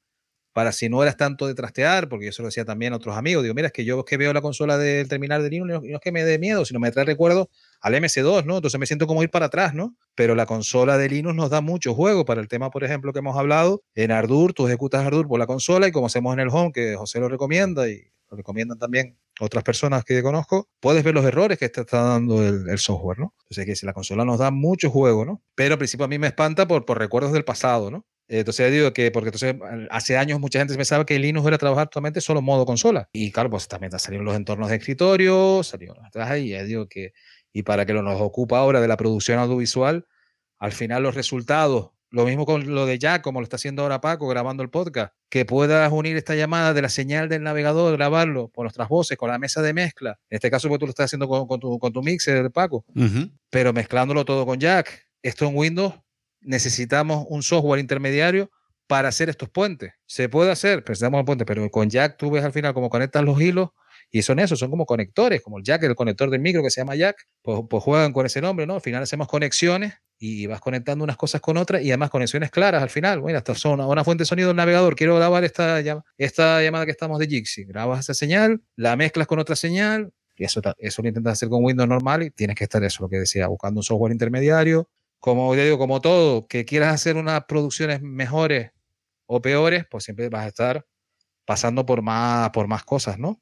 para si no eras tanto de trastear, porque yo se lo decía también a otros amigos, digo, mira, es que yo es que veo la consola del terminal de Linux y no es que me dé miedo, sino me trae recuerdo al MS2, ¿no? Entonces me siento como ir para atrás, ¿no? Pero la consola de Linux nos da mucho juego para el tema, por ejemplo, que hemos hablado. En Ardour, tú ejecutas Ardour por la consola y como hacemos en el Home, que José lo recomienda y lo recomiendan también otras personas que conozco, puedes ver los errores que está, dando el, software, ¿no? Entonces, que si la consola nos da mucho juego, ¿no? Pero al principio a mí me espanta por, por recuerdos del pasado, ¿no? Entonces digo que, porque entonces hace años mucha gente pensaba que Linux era trabajar totalmente solo modo consola. Y claro, pues también salieron los entornos de escritorio, salieron atrás y digo que, y para que lo nos ocupa ahora de la producción audiovisual, al final los resultados lo mismo con lo de Jack, como lo está haciendo ahora Paco grabando el podcast, que puedas unir esta llamada de la señal del navegador, grabarlo con nuestras voces, con la mesa de mezcla. En este caso, pues tú lo estás haciendo con, tu, con tu, mixer, Paco, pero mezclándolo todo con Jack. Esto en Windows necesitamos un software intermediario para hacer estos puentes. Se puede hacer, precisamos el puente, pero con Jack tú ves al final cómo conectas los hilos Y son eso, son como conectores, como el jack, el conector del micro que se llama jack, pues, pues juegan con ese nombre, ¿no? Al final hacemos conexiones y vas conectando unas cosas con otras y además conexiones claras al final. Bueno, hasta son una, fuente de sonido del navegador. Quiero grabar esta, esta llamada que estamos de Jixi. Grabas esa señal, la mezclas con otra señal y eso, eso lo intentas hacer con Windows normal y tienes que estar eso, lo que decía, buscando un software intermediario. Como ya digo, como todo, que quieras hacer unas producciones mejores o peores, pues siempre vas a estar pasando por más, por más cosas, ¿no?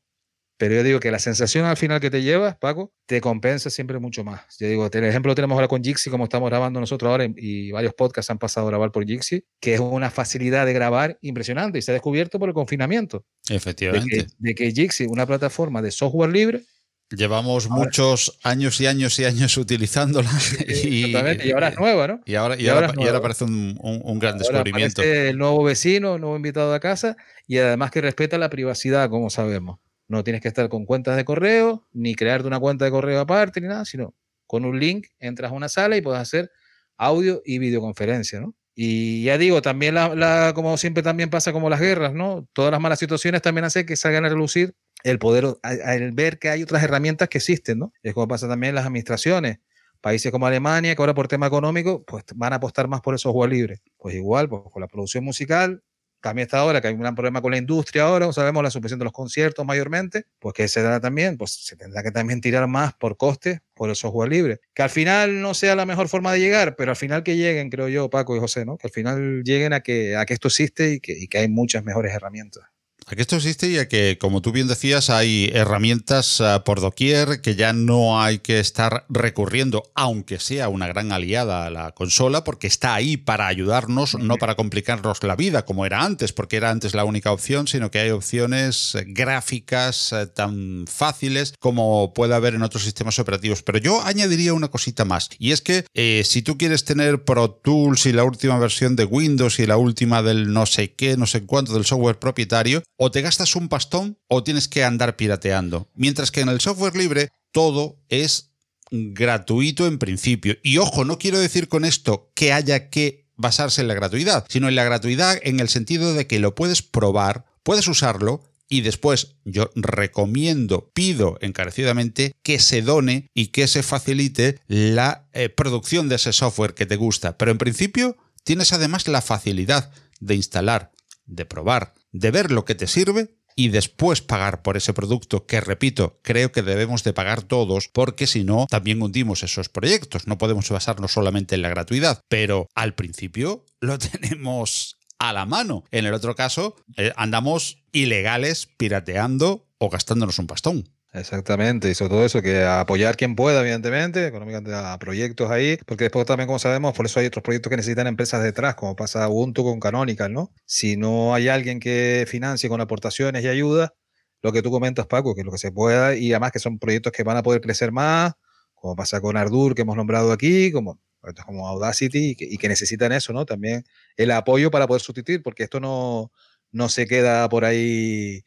Pero yo digo que la sensación al final que te llevas, Paco, te compensa siempre mucho más. Yo digo, el ejemplo lo tenemos ahora con Jixi, como estamos grabando nosotros ahora, y varios podcasts han pasado a grabar por Jixi, que es una facilidad de grabar impresionante y se ha descubierto por el confinamiento. Efectivamente. De que, de Jixi, una plataforma de software libre, Llevamos muchos años y años y años utilizándola. Y, y ahora es nueva, ¿no? Y ahora, y ahora, y ahora parece un, un, gran descubrimiento. El nuevo vecino, nuevo invitado a casa y además que respeta la privacidad, como sabemos. No tienes que estar con cuentas de correo, ni crearte una cuenta de correo aparte, ni nada, sino con un link entras a una sala y puedes hacer audio y videoconferencia, ¿no? Y ya digo, también la, como siempre también pasa como las guerras, ¿no? Todas las malas situaciones también hacen que salgan a relucir el poder, el ver que hay otras herramientas que existen, ¿no? Es como pasa también en las administraciones. Países como Alemania, que ahora por tema económico, pues van a apostar más por el software libre. Pues igual, pues con la producción musical, también está ahora que hay un gran problema con la industria ahora, sabemos la supresión de los conciertos mayormente, pues que se da también, pues se tendrá que también tirar más por coste por el software libre. Que al final no sea la mejor forma de llegar, pero al final que lleguen, creo yo, Paco y José, ¿no? Que al final lleguen a que, a que esto existe y que, y que hay muchas mejores herramientas. Aquí esto existe y que, como tú bien decías, hay herramientas ah, por doquier que ya no hay que estar recurriendo, aunque sea una gran aliada a la consola, porque está ahí para ayudarnos, no para complicarnos la vida como era antes, porque era antes la única opción, sino que hay opciones eh, gráficas eh, tan fáciles como puede haber en otros sistemas operativos. Pero yo añadiría una cosita más, y es que eh, si tú quieres tener Pro Tools y la última versión de Windows y la última del no sé qué, no sé cuánto del software propietario, o te gastas un pastón o tienes que andar pirateando. Mientras que en el software libre todo es gratuito en principio. Y ojo, no quiero decir con esto que haya que basarse en la gratuidad, sino en la gratuidad en el sentido de que lo puedes probar, puedes usarlo y después yo recomiendo, pido encarecidamente que se done y que se facilite la eh, producción de ese software que te gusta. Pero en principio tienes además la facilidad de instalar, de probar, de ver lo que te sirve y después pagar por ese producto que, repito, creo que debemos de pagar todos porque si no, también hundimos esos proyectos. No podemos basarnos solamente en la gratuidad, pero al principio lo tenemos a la mano. En el otro caso, eh, andamos ilegales pirateando o gastándonos un pastón. Exactamente, y sobre todo eso, que apoyar quien pueda, evidentemente, económicamente a proyectos ahí, porque después también, como sabemos, por eso hay otros proyectos que necesitan empresas detrás, como pasa Ubuntu con Canonical, ¿no? Si no hay alguien que financie con aportaciones y ayuda, lo que tú comentas, Paco, que lo que se pueda, y además que son proyectos que van a poder crecer más, como pasa con Ardur, que hemos nombrado aquí, como como Audacity, y que, y que necesitan eso, ¿no? También el apoyo para poder sustituir, porque esto no, no se queda por ahí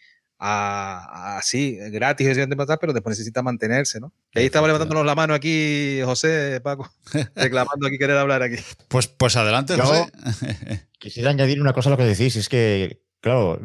así, gratis, pero después necesita mantenerse, ¿no? ahí estaba levantándonos la mano aquí, José, Paco, reclamando aquí querer hablar aquí. Pues, pues adelante, José. Quisiera añadir una cosa a lo que decís, es que, claro,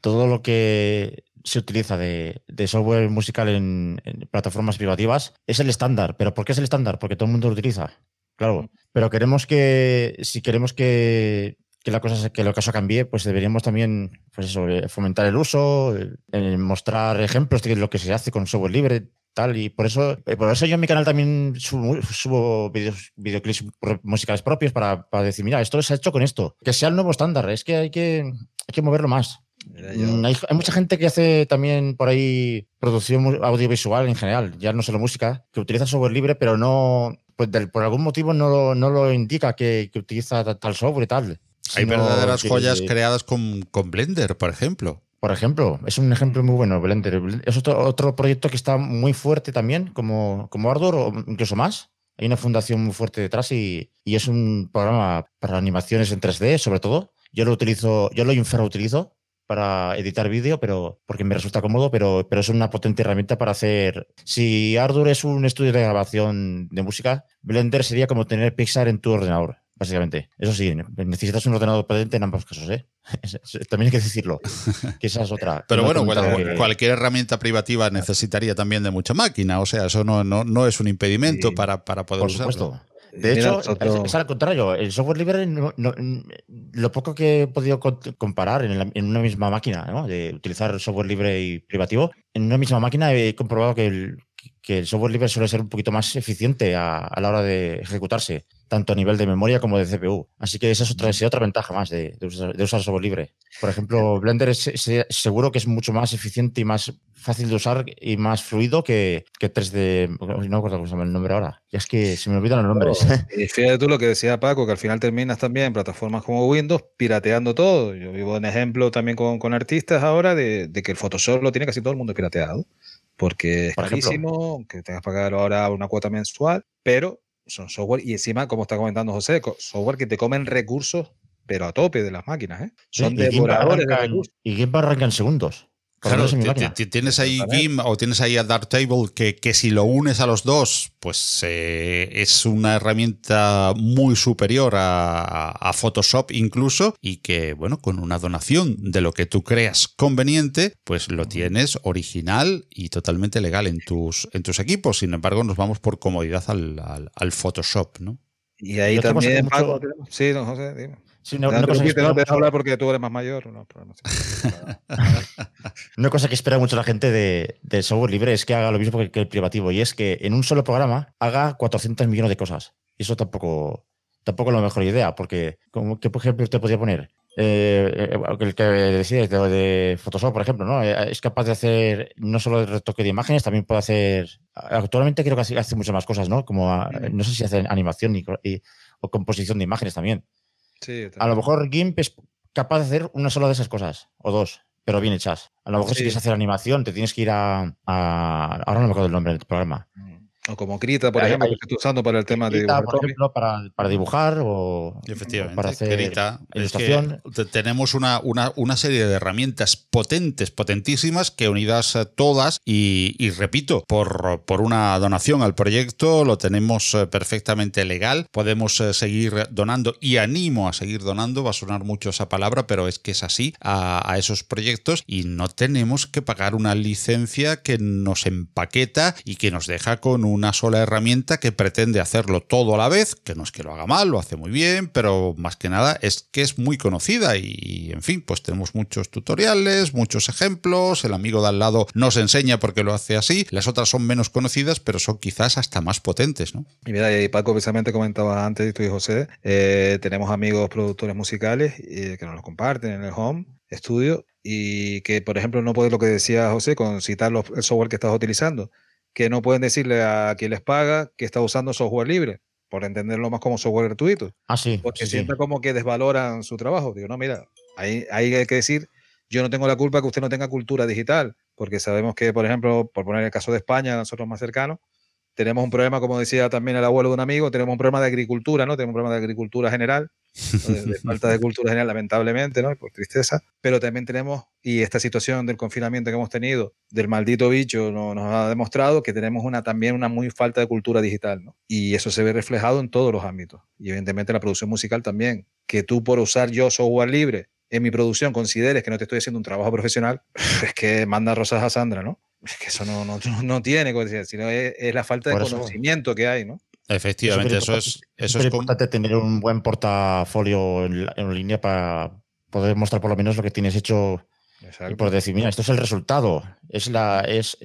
todo lo que se utiliza de, software musical en, plataformas privativas es el estándar. ¿Pero por qué es el estándar? Porque todo el mundo lo utiliza. Claro. Mm. Pero queremos que, si queremos que que la cosa que lo caso cambie, pues deberíamos también pues eso, eh, fomentar el uso, eh, mostrar ejemplos de lo que se hace con software libre, tal. Y por eso, eh, por eso yo en mi canal también subo, videoclips musicales propios para, para, decir, mira, esto se ha hecho con esto. Que sea el nuevo estándar, es que hay que, hay que moverlo más. Mm, hay, hay, mucha gente que hace también por ahí producción audiovisual en general, ya no solo música, que utiliza software libre, pero no, pues por algún motivo no lo, no lo indica que, que utiliza tal software y tal. Hay verdaderas joyas creadas con, con, Blender, por ejemplo. Por ejemplo, es un ejemplo muy bueno, Blender. Es otro, otro proyecto que está muy fuerte también, como, como Ardor o incluso más. Hay una fundación muy fuerte detrás y, y, es un programa para animaciones en 3D, sobre todo. Yo lo utilizo, yo lo utilizo para editar vídeo, pero porque me resulta cómodo, pero, pero es una potente herramienta para hacer. Si Ardor es un estudio de grabación de música, Blender sería como tener Pixar en tu ordenador básicamente. Eso sí, necesitas un ordenador potente en ambos casos, ¿eh? También hay que decirlo, que esa es otra. Pero bueno, cualquier herramienta privativa necesitaría también de mucha máquina, o sea, eso no, no, no es un impedimento para, para poder Por supuesto. De hecho, es, al contrario. El software libre, lo poco que he podido comparar en, una misma máquina, de utilizar software libre y privativo, en una misma máquina he comprobado que el, que el software libre suele ser un poquito más eficiente a, la hora de ejecutarse, tanto a nivel de memoria como de CPU. Así que esa es otra, otra ventaja más de, usar, software libre. Por ejemplo, Blender es, seguro que es mucho más eficiente y más fácil de usar y más fluido que, que 3D. No me acuerdo cómo se llama el nombre ahora. Y es que se me olvidan los nombres. y fíjate tú lo que decía Paco, que al final terminas también en plataformas como Windows pirateando todo. Yo vivo en ejemplo también con, con artistas ahora de, de, que el Photoshop lo tiene casi todo el mundo pirateado porque es carísimo, que tengas que pagar ahora una cuota mensual, pero son software y encima, como está comentando José, software que te comen recursos, pero a tope de las máquinas, ¿eh? Son devoradores de recursos. Y GIMP arranca en segundos. Claro, tienes ahí GIMP o tienes ahí a Darktable que, que si lo unes a los dos, pues eh, es una herramienta muy superior a, Photoshop incluso y que, bueno, con una donación de lo que tú creas conveniente, pues lo tienes original y totalmente legal en tus, en tus equipos. Sin embargo, nos vamos por comodidad al, al, Photoshop, ¿no? Y ahí también, Sí, don José, dime. No, una cosa que no te hablar porque tú eres más mayor. una cosa que espera mucho la gente de, software libre es que haga lo mismo que el privativo y es que en un solo programa haga 400 millones de cosas. Y eso tampoco, tampoco es la mejor idea, porque, como que por ejemplo te podría poner? Eh, eh, el que decía de, Photoshop, por ejemplo, ¿no? Eh, es capaz de hacer no solo el retoque de imágenes, también puede hacer. Actualmente creo que hace muchas más cosas, ¿no? Como no sé si hace animación y, o composición de imágenes también a lo mejor GIMP es capaz de hacer una sola de esas cosas, o dos, pero bien hechas. A lo mejor si quieres hacer animación, te tienes que ir a, Ahora no me acuerdo el nombre del programa. O como Krita, por ejemplo, que estoy usando para el tema de dibujar. Por ejemplo, para, dibujar o, para hacer ilustración. tenemos una, una, serie de herramientas potentes, potentísimas, que unidas todas, y, repito, por, por, una donación al proyecto, lo tenemos eh, perfectamente legal. Podemos eh, seguir donando y animo a seguir donando. Va a sonar mucho esa palabra, pero es que es así a, a esos proyectos y no tenemos que pagar una licencia que nos empaqueta y que nos deja con un una sola herramienta que pretende hacerlo todo a la vez, que no es que lo haga mal, lo hace muy bien, pero más que nada es que es muy conocida y, en fin, pues tenemos muchos tutoriales, muchos ejemplos, el amigo de al lado nos enseña porque lo hace así, las otras son menos conocidas, pero son quizás hasta más potentes, ¿no? Y mira, y Paco precisamente comentaba antes, tú y José, eh, tenemos amigos productores musicales eh, que nos lo comparten en el home estudio y que, por ejemplo, no puede lo que decía José con citar el software que estás utilizando que no pueden decirle a quien les paga que está usando software libre, por entenderlo más como software gratuito. Ah, sí. Porque siempre como que desvaloran su trabajo. Digo, no, mira, ahí, ahí hay que decir, yo no tengo la culpa que usted no tenga cultura digital, porque sabemos que, por ejemplo, por poner el caso de España, nosotros más cercanos, tenemos un problema, como decía también el abuelo de un amigo, tenemos un problema de agricultura, ¿no? Tenemos un problema de agricultura general, de, falta de cultura general, lamentablemente, ¿no? Por tristeza. Pero también tenemos, y esta situación del confinamiento que hemos tenido, del maldito bicho, nos ha demostrado que tenemos una, también una muy falta de cultura digital, ¿no? Y eso se ve reflejado en todos los ámbitos. Y evidentemente la producción musical también. Que tú por usar yo software libre en mi producción consideres que no te estoy haciendo un trabajo profesional, es que manda rosas a Sandra, ¿no? Es que eso no, no, no tiene, sino es, es la falta de conocimiento que hay, ¿no? Efectivamente, eso es. Eso es, importante tener un buen portafolio en, línea para poder mostrar por lo menos lo que tienes hecho y por decir, mira, esto es el resultado. Es la, es,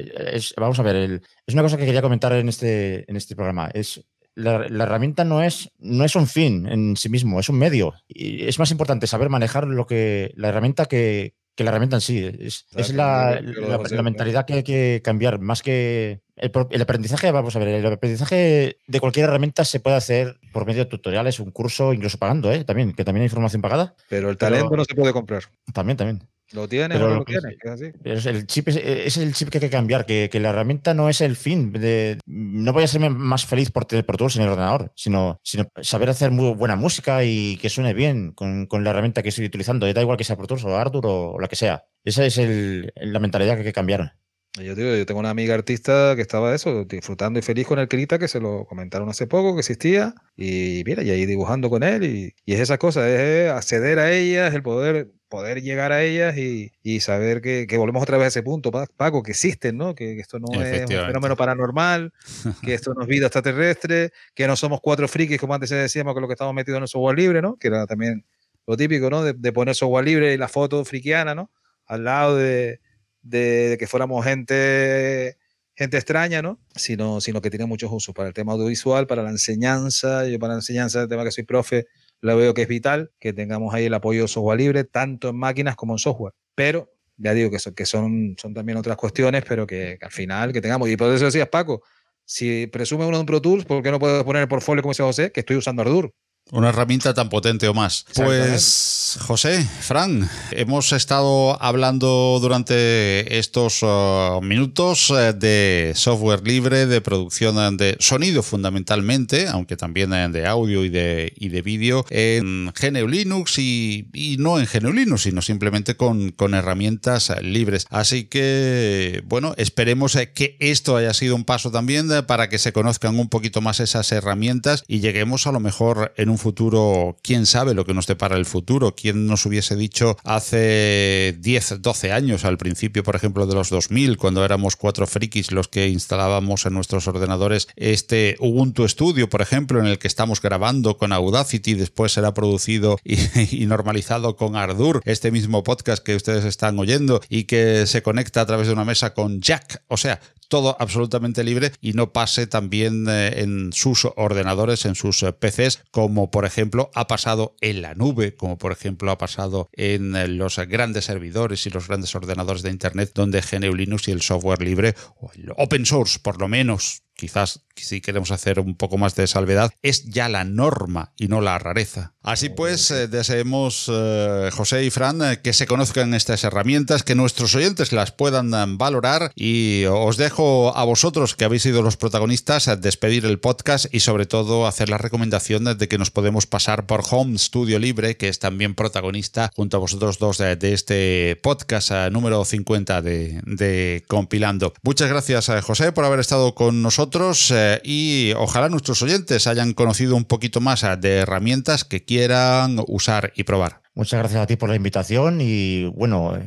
vamos a ver, es una cosa que quería comentar en este, en este programa. Es la, la, herramienta no es, no es un fin en sí mismo, es un medio. Y es más importante saber manejar lo que la herramienta que, que la herramienta en sí. Es, es la, la, mentalidad que hay que cambiar. Más que el, aprendizaje, vamos a ver, el aprendizaje de cualquier herramienta se puede hacer por medio de tutoriales, un curso, incluso pagando, ¿eh? También, que también hay información pagada. Pero el talento no se puede comprar. También, también. Lo tiene o no lo, tiene, es el chip es, el chip que hay que cambiar, que, que, la herramienta no es el fin. De, no voy a ser más feliz por tener Pro Tools en el ordenador, sino, sino saber hacer muy buena música y que suene bien con, con la herramienta que estoy utilizando. Da igual que sea Pro Tools o Ardour o, la que sea. Esa es el, la mentalidad que hay que cambiar. Yo, digo, yo tengo una amiga artista que estaba eso, disfrutando y feliz con el Krita, que se lo comentaron hace poco, que existía, y mira, y ahí dibujando con él, y, y es esa cosa, es acceder a ellas, el poder, poder llegar a ellas y, y saber que, que, volvemos otra vez a ese punto, Paco, que existen, ¿no? Que, que esto no es un fenómeno paranormal, que esto no es vida extraterrestre, que no somos cuatro frikis, como antes decíamos, con lo que estamos metidos en el software libre, ¿no? Que era también lo típico, ¿no? De, de poner software libre y la foto frikiana, ¿no? Al lado de de, que fuéramos gente, gente extraña, ¿no? Sino, sino que tiene muchos usos para el tema audiovisual, para la enseñanza. Yo para la enseñanza, el tema que soy profe, lo veo que es vital, que tengamos ahí el apoyo de software libre, tanto en máquinas como en software. Pero ya digo que, son, que son, son también otras cuestiones, pero que, al final que tengamos. Y por eso decías, Paco, si presume uno de un Pro Tools, ¿por qué no puedes poner el portfolio como dice José, que estoy usando Ardour? Una herramienta tan potente o más. Pues, José, Fran, hemos estado hablando durante estos uh, minutos uh, de software libre, de producción de sonido fundamentalmente, aunque también de audio y de, y de vídeo, en GNU Linux y, y, no en GNU Linux, sino simplemente con, con herramientas libres. Así que, bueno, esperemos que esto haya sido un paso también para que se conozcan un poquito más esas herramientas y lleguemos a lo mejor en un un futuro, quién sabe lo que nos depara el futuro, quién nos hubiese dicho hace 10, 12 años, al principio, por ejemplo, de los 2000, cuando éramos cuatro frikis los que instalábamos en nuestros ordenadores este Ubuntu Studio, por ejemplo, en el que estamos grabando con Audacity, después será producido y, y normalizado con Ardour, este mismo podcast que ustedes están oyendo y que se conecta a través de una mesa con Jack, o sea, todo absolutamente libre y no pase también eh, en sus ordenadores, en sus eh, PCs, como por ejemplo ha pasado en la nube, como por ejemplo ha pasado en eh, los grandes servidores y los grandes ordenadores de Internet, donde GNU Linux y el software libre, o el open source por lo menos, quizás si queremos hacer un poco más de salvedad, es ya la norma y no la rareza. Así pues, eh, deseemos, eh, José y Fran, eh, que se conozcan estas herramientas, que nuestros oyentes las puedan eh, valorar y os dejo a vosotros, que habéis sido los protagonistas, a despedir el podcast y sobre todo hacer las recomendaciones de que nos podemos pasar por Home Studio Libre, que es también protagonista junto a vosotros dos de, este podcast número 50 de, de Compilando. Muchas gracias, José, por haber estado con nosotros eh, y ojalá nuestros oyentes hayan conocido un poquito más eh, de herramientas que quieran usar y probar. Muchas gracias a ti por la invitación y bueno,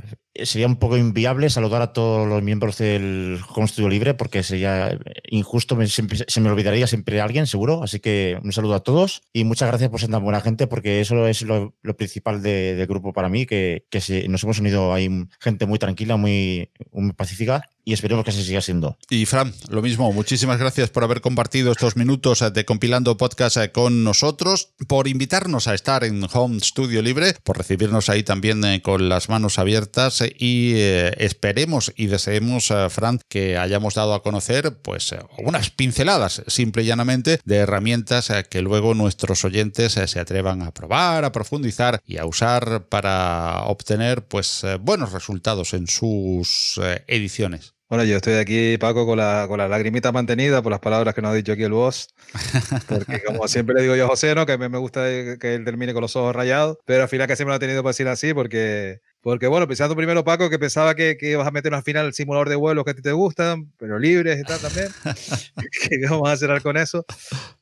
sería un poco inviable saludar a todos los miembros del Home Studio Libre porque sería injusto, me, siempre, se me olvidaría siempre alguien, seguro. Así que un saludo a todos y muchas gracias por ser tan buena gente porque eso es lo, principal de, del grupo para mí, que, que se, nos hemos unido ahí gente muy tranquila, muy, muy pacífica y esperemos que así siga siendo. Y Fran, lo mismo, muchísimas gracias por haber compartido estos minutos de Compilando Podcast con nosotros, por invitarnos a estar en Home Studio Libre, por recibirnos ahí también eh, con las manos abiertas y eh, esperemos y deseemos, eh, Fran, que hayamos dado a conocer pues unas pinceladas, simple y llanamente, de herramientas que luego nuestros oyentes se atrevan a probar, a profundizar y a usar para obtener pues buenos resultados en sus ediciones. Bueno, yo estoy aquí, Paco, con la, con la lagrimita mantenida por las palabras que nos ha dicho aquí el boss. Porque como siempre le digo yo a José, ¿no? Que a mí me gusta que él termine con los ojos rayados, pero al final que siempre lo ha tenido para decir así, porque, porque bueno, pensando primero, Paco, que pensaba que, que ibas a meternos al final el simulador de vuelos que a ti te gustan, pero libres y tal también. que vamos a cerrar con eso.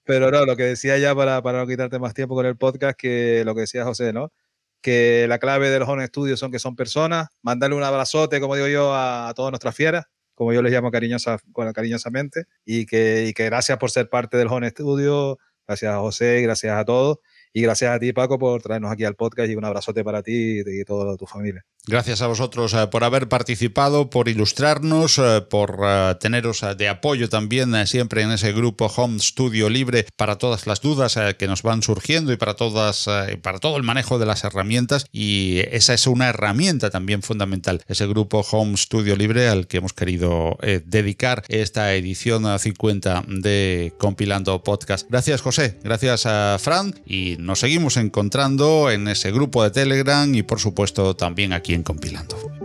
Pero no, lo que decía ya para, para no quitarte más tiempo con el podcast, que lo que decía José, ¿no? que la clave de los Home Studios son que son personas, mandarle un abrazote, como digo yo, a, a todas nuestras fieras, como yo les llamo cariñosa, cariñosamente, y que, y que gracias por ser parte del Home Studio, gracias a José, gracias a todos, y gracias a ti, Paco, por traernos aquí al podcast y un abrazote para ti y, toda tu familia. Gracias a vosotros eh, por haber participado, por ilustrarnos, eh, por eh, teneros de apoyo también siempre en ese grupo Home Studio Libre para todas las dudas que nos van surgiendo y para todas para todo el manejo de las herramientas. Y esa es una herramienta también fundamental, ese grupo Home Studio Libre al que hemos querido dedicar esta edición 50 de Compilando Podcast. Gracias José, gracias a Fran. Y nos seguimos encontrando en ese grupo de Telegram y por supuesto también aquí Compilando.